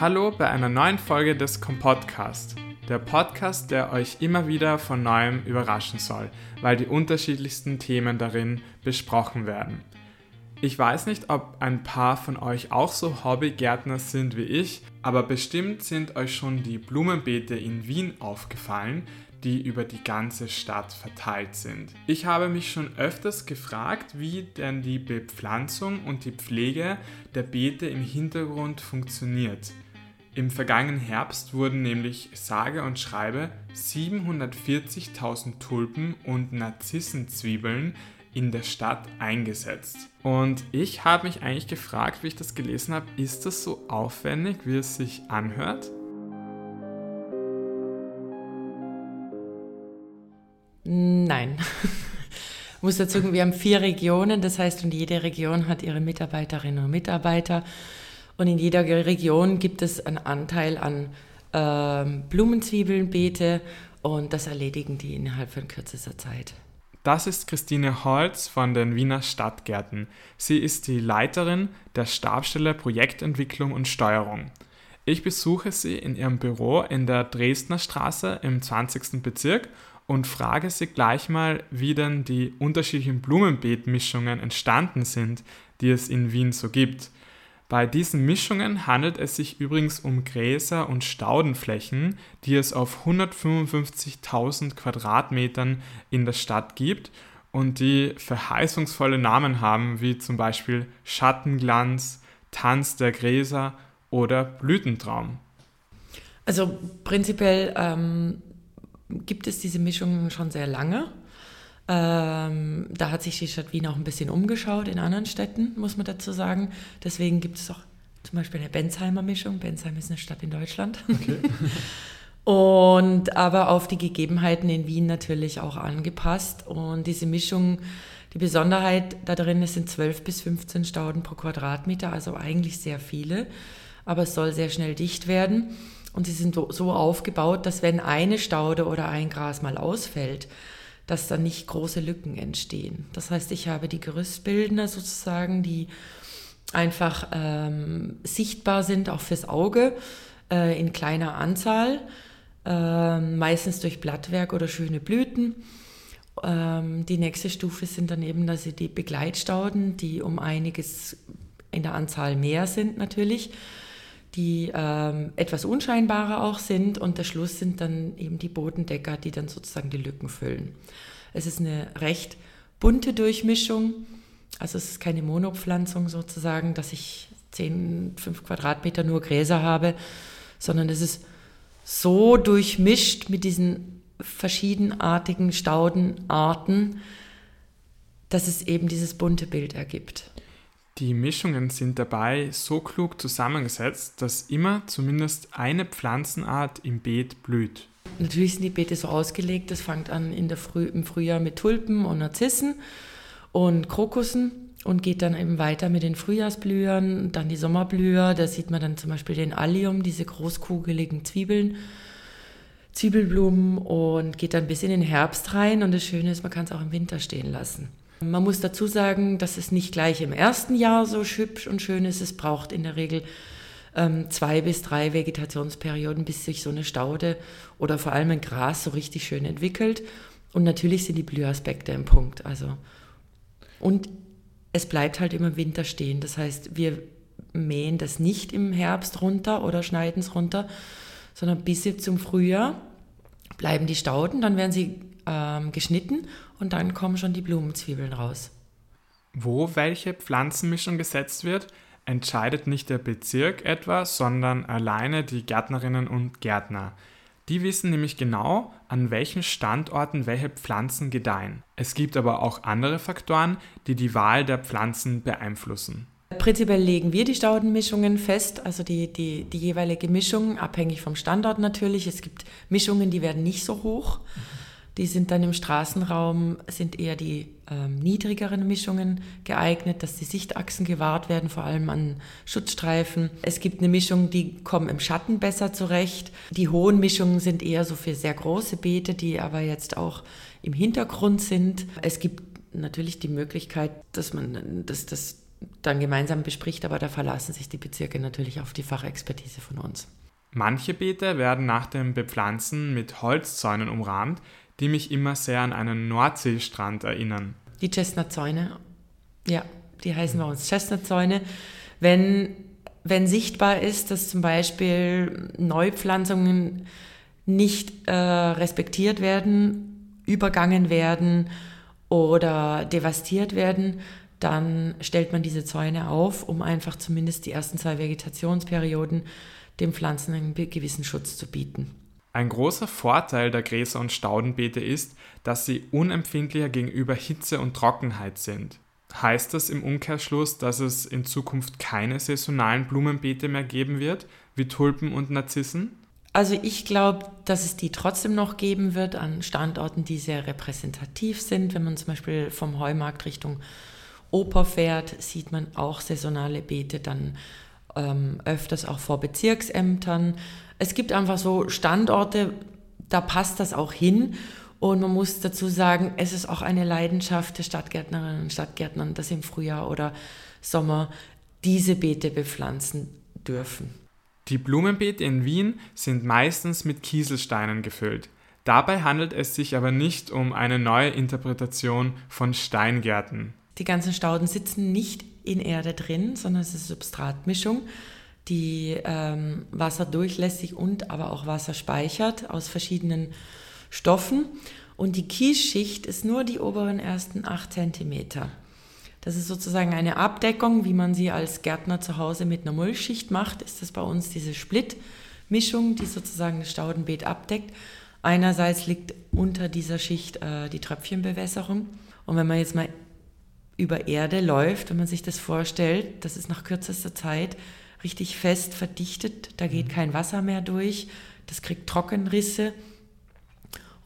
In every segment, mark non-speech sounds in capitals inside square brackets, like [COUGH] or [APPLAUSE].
Hallo bei einer neuen Folge des Kompodcast. Der Podcast, der euch immer wieder von neuem überraschen soll, weil die unterschiedlichsten Themen darin besprochen werden. Ich weiß nicht, ob ein paar von euch auch so Hobbygärtner sind wie ich, aber bestimmt sind euch schon die Blumenbeete in Wien aufgefallen, die über die ganze Stadt verteilt sind. Ich habe mich schon öfters gefragt, wie denn die Bepflanzung und die Pflege der Beete im Hintergrund funktioniert. Im vergangenen Herbst wurden nämlich sage und schreibe 740.000 Tulpen und Narzissenzwiebeln in der Stadt eingesetzt. Und ich habe mich eigentlich gefragt, wie ich das gelesen habe, ist das so aufwendig, wie es sich anhört? Nein. Ich [LAUGHS] muss dazu sagen, wir haben vier Regionen, das heißt, und jede Region hat ihre Mitarbeiterinnen und Mitarbeiter. Und in jeder Region gibt es einen Anteil an äh, Blumenzwiebelnbeete und das erledigen die innerhalb von kürzester Zeit. Das ist Christine Holz von den Wiener Stadtgärten. Sie ist die Leiterin der Stabstelle Projektentwicklung und Steuerung. Ich besuche sie in ihrem Büro in der Dresdner Straße im 20. Bezirk und frage sie gleich mal, wie denn die unterschiedlichen Blumenbeetmischungen entstanden sind, die es in Wien so gibt. Bei diesen Mischungen handelt es sich übrigens um Gräser und Staudenflächen, die es auf 155.000 Quadratmetern in der Stadt gibt und die verheißungsvolle Namen haben, wie zum Beispiel Schattenglanz, Tanz der Gräser oder Blütentraum. Also prinzipiell ähm, gibt es diese Mischungen schon sehr lange. Ähm, da hat sich die Stadt Wien auch ein bisschen umgeschaut in anderen Städten, muss man dazu sagen. Deswegen gibt es auch zum Beispiel eine Bensheimer Mischung. Bensheim ist eine Stadt in Deutschland. Okay. [LAUGHS] Und aber auf die Gegebenheiten in Wien natürlich auch angepasst. Und diese Mischung, die Besonderheit da drin ist, sind 12 bis 15 Stauden pro Quadratmeter, also eigentlich sehr viele. Aber es soll sehr schnell dicht werden. Und sie sind so aufgebaut, dass wenn eine Staude oder ein Gras mal ausfällt, dass da nicht große Lücken entstehen. Das heißt, ich habe die Gerüstbildner sozusagen, die einfach ähm, sichtbar sind, auch fürs Auge, äh, in kleiner Anzahl, äh, meistens durch Blattwerk oder schöne Blüten. Ähm, die nächste Stufe sind dann eben, dass die Begleitstauden, die um einiges in der Anzahl mehr sind natürlich, die ähm, etwas unscheinbarer auch sind und der Schluss sind dann eben die Bodendecker, die dann sozusagen die Lücken füllen. Es ist eine recht bunte Durchmischung, also es ist keine Monopflanzung sozusagen, dass ich 10, 5 Quadratmeter nur Gräser habe, sondern es ist so durchmischt mit diesen verschiedenartigen Staudenarten, dass es eben dieses bunte Bild ergibt. Die Mischungen sind dabei so klug zusammengesetzt, dass immer zumindest eine Pflanzenart im Beet blüht. Natürlich sind die Beete so ausgelegt, das fängt an in der Früh, im Frühjahr mit Tulpen und Narzissen und Krokussen und geht dann eben weiter mit den Frühjahrsblühern, dann die Sommerblüher, da sieht man dann zum Beispiel den Allium, diese großkugeligen Zwiebeln, Zwiebelblumen und geht dann bis in den Herbst rein und das Schöne ist, man kann es auch im Winter stehen lassen. Man muss dazu sagen, dass es nicht gleich im ersten Jahr so hübsch und schön ist. Es braucht in der Regel ähm, zwei bis drei Vegetationsperioden, bis sich so eine Staude oder vor allem ein Gras so richtig schön entwickelt. Und natürlich sind die Blühaspekte im Punkt. Also und es bleibt halt immer im Winter stehen. Das heißt, wir mähen das nicht im Herbst runter oder schneiden es runter, sondern bis zum Frühjahr bleiben die Stauden, dann werden sie ähm, geschnitten und dann kommen schon die Blumenzwiebeln raus. Wo welche Pflanzenmischung gesetzt wird, entscheidet nicht der Bezirk etwa, sondern alleine die Gärtnerinnen und Gärtner. Die wissen nämlich genau, an welchen Standorten welche Pflanzen gedeihen. Es gibt aber auch andere Faktoren, die die Wahl der Pflanzen beeinflussen. Prinzipiell legen wir die Staudenmischungen fest, also die, die, die jeweilige Mischung, abhängig vom Standort natürlich. Es gibt Mischungen, die werden nicht so hoch. Mhm die sind dann im Straßenraum, sind eher die ähm, niedrigeren Mischungen geeignet, dass die Sichtachsen gewahrt werden, vor allem an Schutzstreifen. Es gibt eine Mischung, die kommen im Schatten besser zurecht. Die hohen Mischungen sind eher so für sehr große Beete, die aber jetzt auch im Hintergrund sind. Es gibt natürlich die Möglichkeit, dass man dass das dann gemeinsam bespricht, aber da verlassen sich die Bezirke natürlich auf die Fachexpertise von uns. Manche Beete werden nach dem Bepflanzen mit Holzzäunen umrahmt, die mich immer sehr an einen Nordseestrand erinnern. Die Chestnutzäune, ja, die heißen bei uns Chestnutzäune. Wenn, wenn sichtbar ist, dass zum Beispiel Neupflanzungen nicht äh, respektiert werden, übergangen werden oder devastiert werden, dann stellt man diese Zäune auf, um einfach zumindest die ersten zwei Vegetationsperioden den Pflanzen einen gewissen Schutz zu bieten. Ein großer Vorteil der Gräser- und Staudenbeete ist, dass sie unempfindlicher gegenüber Hitze und Trockenheit sind. Heißt das im Umkehrschluss, dass es in Zukunft keine saisonalen Blumenbeete mehr geben wird, wie Tulpen und Narzissen? Also ich glaube, dass es die trotzdem noch geben wird an Standorten, die sehr repräsentativ sind. Wenn man zum Beispiel vom Heumarkt Richtung Oper fährt, sieht man auch saisonale Beete dann ähm, öfters auch vor Bezirksämtern. Es gibt einfach so Standorte, da passt das auch hin. Und man muss dazu sagen, es ist auch eine Leidenschaft der Stadtgärtnerinnen und Stadtgärtner, dass im Frühjahr oder Sommer diese Beete bepflanzen dürfen. Die Blumenbeete in Wien sind meistens mit Kieselsteinen gefüllt. Dabei handelt es sich aber nicht um eine neue Interpretation von Steingärten. Die ganzen Stauden sitzen nicht in Erde drin, sondern es ist Substratmischung, die ähm, wasserdurchlässig und aber auch Wasser speichert aus verschiedenen Stoffen. Und die Kiesschicht ist nur die oberen ersten 8 cm. Das ist sozusagen eine Abdeckung, wie man sie als Gärtner zu Hause mit einer Mulchschicht macht, ist das bei uns diese Splittmischung, die sozusagen das Staudenbeet abdeckt. Einerseits liegt unter dieser Schicht äh, die Tröpfchenbewässerung. Und wenn man jetzt mal über Erde läuft, wenn man sich das vorstellt, das ist nach kürzester Zeit richtig fest verdichtet, da geht mhm. kein Wasser mehr durch, das kriegt Trockenrisse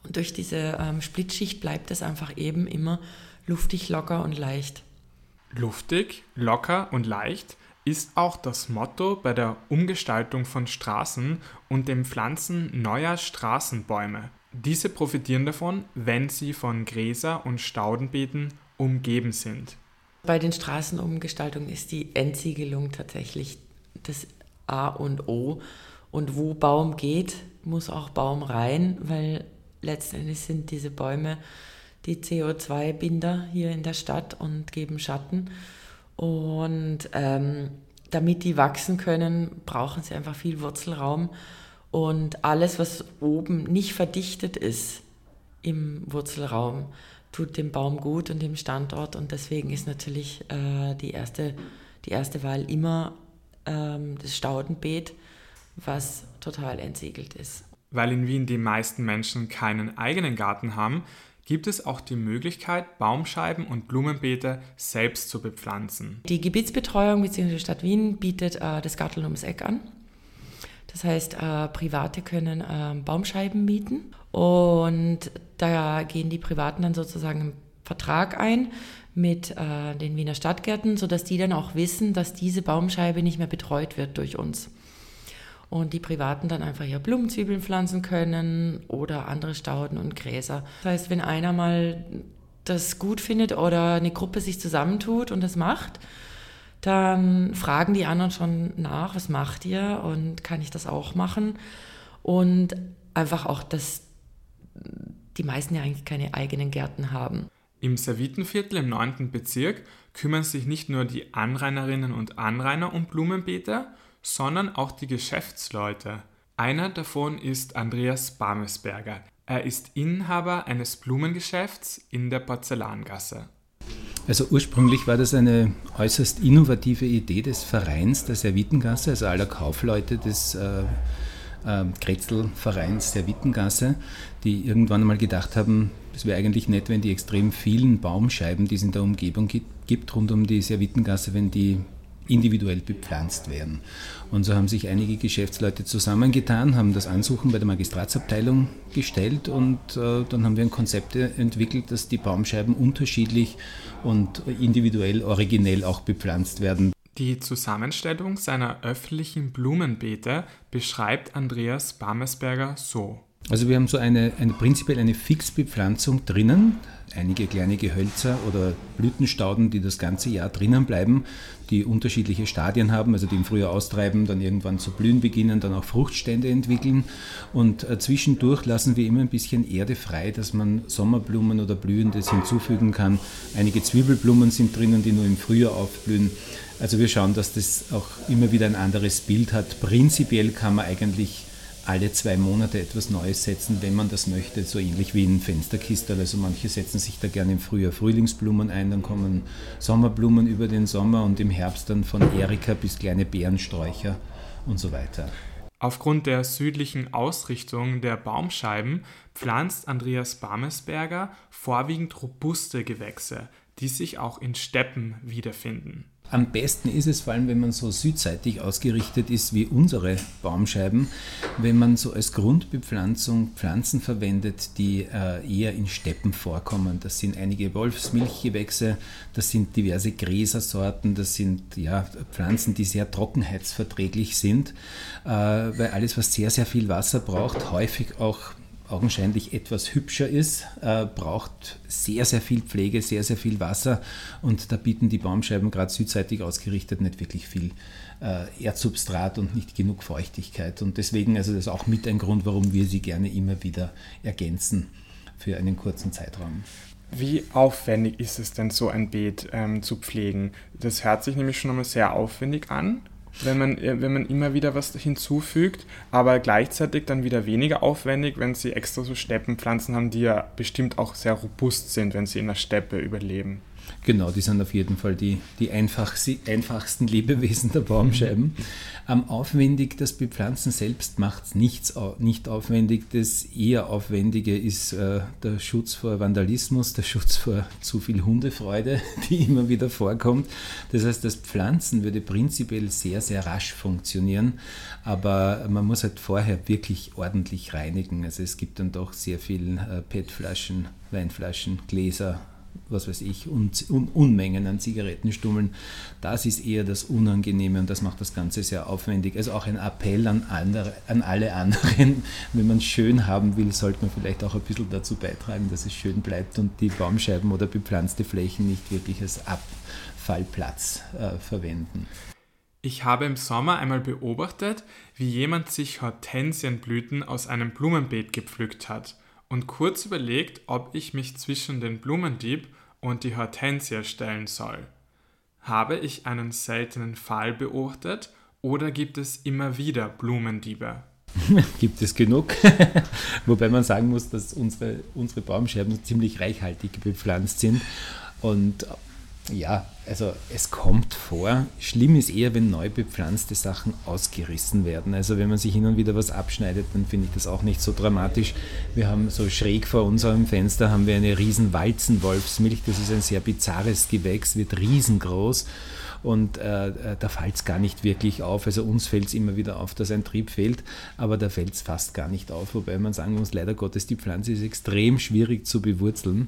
und durch diese ähm, Splitschicht bleibt es einfach eben immer luftig, locker und leicht. Luftig, locker und leicht ist auch das Motto bei der Umgestaltung von Straßen und dem Pflanzen neuer Straßenbäume. Diese profitieren davon, wenn sie von Gräser- und Staudenbeeten umgeben sind. Bei den Straßenumgestaltungen ist die Entsiegelung tatsächlich das A und O. Und wo Baum geht, muss auch Baum rein, weil letztendlich sind diese Bäume die CO2-Binder hier in der Stadt und geben Schatten. Und ähm, damit die wachsen können, brauchen sie einfach viel Wurzelraum. Und alles, was oben nicht verdichtet ist im Wurzelraum, tut dem Baum gut und dem Standort. Und deswegen ist natürlich äh, die, erste, die erste Wahl immer ähm, das Staudenbeet, was total entsiegelt ist. Weil in Wien die meisten Menschen keinen eigenen Garten haben, gibt es auch die Möglichkeit, Baumscheiben und Blumenbeete selbst zu bepflanzen. Die Gebietsbetreuung bzw. Stadt Wien bietet äh, das Garteln ums Eck an. Das heißt, äh, Private können äh, Baumscheiben mieten und da gehen die Privaten dann sozusagen einen Vertrag ein mit äh, den Wiener Stadtgärten, sodass die dann auch wissen, dass diese Baumscheibe nicht mehr betreut wird durch uns. Und die Privaten dann einfach hier Blumenzwiebeln pflanzen können oder andere Stauden und Gräser. Das heißt, wenn einer mal das gut findet oder eine Gruppe sich zusammentut und das macht, dann fragen die anderen schon nach, was macht ihr und kann ich das auch machen? Und einfach auch, dass die meisten ja eigentlich keine eigenen Gärten haben. Im Servitenviertel im 9. Bezirk kümmern sich nicht nur die Anrainerinnen und Anrainer um Blumenbeete, sondern auch die Geschäftsleute. Einer davon ist Andreas Bamesberger. Er ist Inhaber eines Blumengeschäfts in der Porzellangasse. Also ursprünglich war das eine äußerst innovative Idee des Vereins der Servitengasse, also aller Kaufleute des äh, äh, Kretzelvereins Servitengasse, die irgendwann einmal gedacht haben, es wäre eigentlich nett, wenn die extrem vielen Baumscheiben, die es in der Umgebung gibt, gibt rund um die Servitengasse, wenn die individuell bepflanzt werden. Und so haben sich einige Geschäftsleute zusammengetan, haben das Ansuchen bei der Magistratsabteilung gestellt und äh, dann haben wir ein Konzept entwickelt, dass die Baumscheiben unterschiedlich und individuell originell auch bepflanzt werden. Die Zusammenstellung seiner öffentlichen Blumenbeete beschreibt Andreas Bamesberger so. Also wir haben so eine, eine prinzipiell eine Fixbepflanzung drinnen, einige kleine Gehölzer oder Blütenstauden, die das ganze Jahr drinnen bleiben, die unterschiedliche Stadien haben, also die im Frühjahr austreiben, dann irgendwann zu blühen beginnen, dann auch Fruchtstände entwickeln. Und äh, zwischendurch lassen wir immer ein bisschen Erde frei, dass man Sommerblumen oder Blühendes hinzufügen kann. Einige Zwiebelblumen sind drinnen, die nur im Frühjahr aufblühen. Also wir schauen, dass das auch immer wieder ein anderes Bild hat. Prinzipiell kann man eigentlich alle zwei Monate etwas Neues setzen, wenn man das möchte, so ähnlich wie in Fensterkistel. Also manche setzen sich da gerne im Frühjahr Frühlingsblumen ein, dann kommen Sommerblumen über den Sommer und im Herbst dann von Erika bis kleine Beerensträucher und so weiter. Aufgrund der südlichen Ausrichtung der Baumscheiben pflanzt Andreas Bamesberger vorwiegend robuste Gewächse, die sich auch in Steppen wiederfinden. Am besten ist es vor allem, wenn man so südseitig ausgerichtet ist wie unsere Baumscheiben, wenn man so als Grundbepflanzung Pflanzen verwendet, die äh, eher in Steppen vorkommen. Das sind einige Wolfsmilchgewächse, das sind diverse Gräsersorten, das sind ja, Pflanzen, die sehr trockenheitsverträglich sind, äh, weil alles, was sehr, sehr viel Wasser braucht, häufig auch augenscheinlich etwas hübscher ist, äh, braucht sehr, sehr viel Pflege, sehr, sehr viel Wasser und da bieten die Baumscheiben gerade südseitig ausgerichtet nicht wirklich viel äh, Erdsubstrat und nicht genug Feuchtigkeit. Und deswegen, also das ist auch mit ein Grund, warum wir sie gerne immer wieder ergänzen für einen kurzen Zeitraum. Wie aufwendig ist es denn, so ein Beet ähm, zu pflegen? Das hört sich nämlich schon einmal sehr aufwendig an wenn man, äh, wenn man immer wieder was hinzufügt, aber gleichzeitig dann wieder weniger aufwendig, wenn sie extra so Steppenpflanzen haben, die ja bestimmt auch sehr robust sind, wenn sie in der Steppe überleben. Genau, die sind auf jeden Fall die, die einfachsten Lebewesen der Baumscheiben. Ähm, aufwendig, das Bepflanzen selbst macht es nicht aufwendig. Das eher Aufwendige ist äh, der Schutz vor Vandalismus, der Schutz vor zu viel Hundefreude, [LAUGHS] die immer wieder vorkommt. Das heißt, das Pflanzen würde prinzipiell sehr, sehr rasch funktionieren, aber man muss halt vorher wirklich ordentlich reinigen. Also es gibt dann doch sehr viel äh, PET-Flaschen, Weinflaschen, Gläser, was weiß ich, Un Un Unmengen an Zigarettenstummeln. Das ist eher das Unangenehme und das macht das Ganze sehr aufwendig. Also auch ein Appell an, andere, an alle anderen, [LAUGHS] wenn man schön haben will, sollte man vielleicht auch ein bisschen dazu beitragen, dass es schön bleibt und die Baumscheiben oder bepflanzte Flächen nicht wirklich als Abfallplatz äh, verwenden. Ich habe im Sommer einmal beobachtet, wie jemand sich Hortensienblüten aus einem Blumenbeet gepflückt hat und kurz überlegt, ob ich mich zwischen den Blumendieb und die Hortensie stellen soll. Habe ich einen seltenen Fall beobachtet oder gibt es immer wieder Blumendiebe? [LAUGHS] gibt es genug. [LAUGHS] Wobei man sagen muss, dass unsere, unsere Baumscherben ziemlich reichhaltig bepflanzt sind. Und ja, also es kommt vor. Schlimm ist eher, wenn neu bepflanzte Sachen ausgerissen werden. Also wenn man sich hin und wieder was abschneidet, dann finde ich das auch nicht so dramatisch. Wir haben so schräg vor unserem Fenster haben wir eine riesen Walzenwolfsmilch. Das ist ein sehr bizarres Gewächs, wird riesengroß und äh, äh da fällt es gar nicht wirklich auf. Also uns fällt es immer wieder auf, dass ein Trieb fehlt, aber da fällt es fast gar nicht auf. Wobei man sagen muss, leider Gottes, die Pflanze ist extrem schwierig zu bewurzeln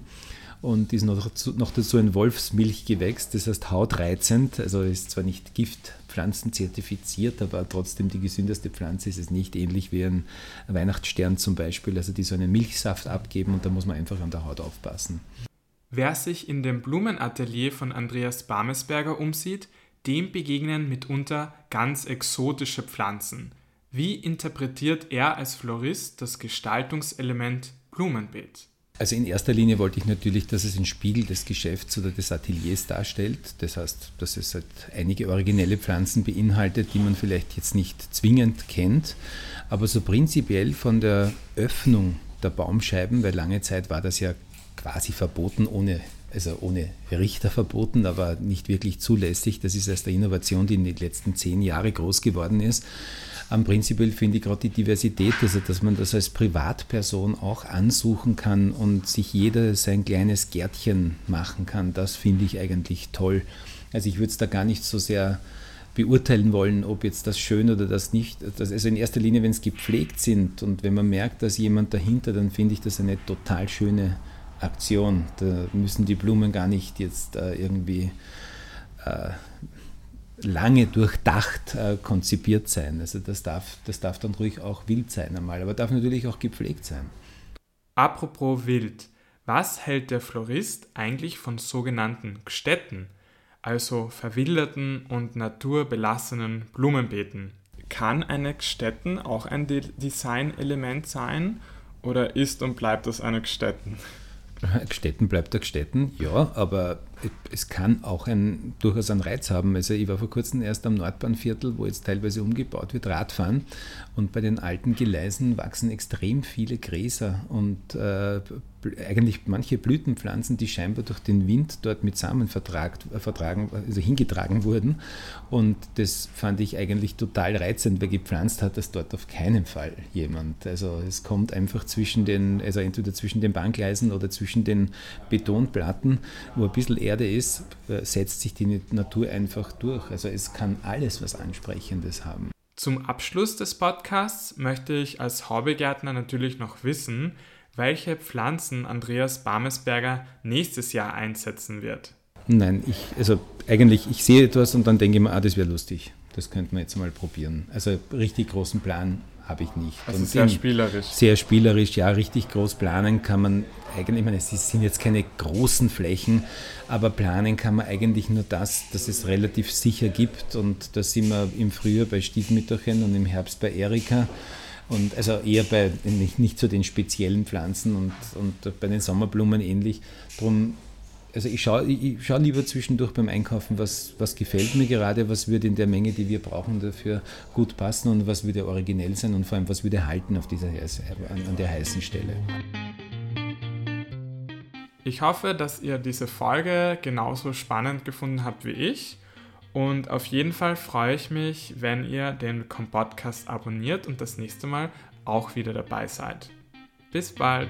und ist noch dazu, noch dazu ein Wolfsmilchgewächs, das heißt hautreizend, also ist zwar nicht Giftpflanzen zertifiziert, aber trotzdem die gesündeste Pflanze ist es nicht, ähnlich wie ein Weihnachtsstern zum Beispiel, also die so einen Milchsaft abgeben und da muss man einfach an der Haut aufpassen. Wer sich in dem Blumenatelier von Andreas Bamesberger umsieht, dem begegnen mitunter ganz exotische Pflanzen. Wie interpretiert er als Florist das Gestaltungselement Blumenbeet? Also in erster Linie wollte ich natürlich, dass es ein Spiegel des Geschäfts oder des Ateliers darstellt. Das heißt, dass es halt einige originelle Pflanzen beinhaltet, die man vielleicht jetzt nicht zwingend kennt. Aber so prinzipiell von der Öffnung der Baumscheiben, weil lange Zeit war das ja quasi verboten, ohne, also ohne Richter verboten, aber nicht wirklich zulässig. Das ist erst eine Innovation, die in den letzten zehn Jahren groß geworden ist am prinzipiell finde ich gerade die Diversität, also dass man das als Privatperson auch ansuchen kann und sich jeder sein kleines Gärtchen machen kann, das finde ich eigentlich toll. Also ich würde es da gar nicht so sehr beurteilen wollen, ob jetzt das schön oder das nicht. Also in erster Linie, wenn es gepflegt sind und wenn man merkt, dass jemand dahinter, dann finde ich das eine total schöne Aktion. Da müssen die Blumen gar nicht jetzt äh, irgendwie äh, lange durchdacht äh, konzipiert sein. Also das darf, das darf dann ruhig auch wild sein einmal, aber darf natürlich auch gepflegt sein. Apropos wild, was hält der Florist eigentlich von sogenannten Gstetten, also verwilderten und naturbelassenen Blumenbeeten? Kann eine Gstetten auch ein De Designelement sein oder ist und bleibt das eine Gstetten? [LAUGHS] Gstetten bleibt der Gstetten, ja, aber es kann auch ein, durchaus einen Reiz haben. Also ich war vor kurzem erst am Nordbahnviertel, wo jetzt teilweise umgebaut wird, Radfahren. Und bei den alten Geleisen wachsen extrem viele Gräser und äh, eigentlich manche Blütenpflanzen, die scheinbar durch den Wind dort mit Samen vertragt, vertragen, also hingetragen wurden. Und das fand ich eigentlich total reizend, weil gepflanzt hat das dort auf keinen Fall jemand. Also es kommt einfach zwischen den, also entweder zwischen den Bahngleisen oder zwischen den Betonplatten, wo ein bisschen Erde ist, äh, setzt sich die Natur einfach durch. Also es kann alles was Ansprechendes haben. Zum Abschluss des Podcasts möchte ich als Hobbygärtner natürlich noch wissen, welche Pflanzen Andreas Barmesberger nächstes Jahr einsetzen wird. Nein, ich, also eigentlich, ich sehe etwas und dann denke ich mir, ah, das wäre lustig. Das könnte man jetzt mal probieren. Also richtig großen Plan habe ich nicht. Also und sehr spielerisch. Sehr spielerisch, ja, richtig groß planen kann man eigentlich, ich meine, es sind jetzt keine großen Flächen, aber planen kann man eigentlich nur das, dass es relativ sicher gibt und da sind wir im Frühjahr bei Stiefmütterchen und im Herbst bei Erika. Und also eher bei nicht, nicht zu den speziellen Pflanzen und, und bei den Sommerblumen ähnlich. Drum, also ich schaue ich schau lieber zwischendurch beim Einkaufen, was, was gefällt mir gerade, was würde in der Menge, die wir brauchen, dafür gut passen und was würde originell sein und vor allem was würde halten auf dieser, an, an der heißen Stelle. Ich hoffe, dass ihr diese Folge genauso spannend gefunden habt wie ich. Und auf jeden Fall freue ich mich, wenn ihr den Podcast abonniert und das nächste Mal auch wieder dabei seid. Bis bald!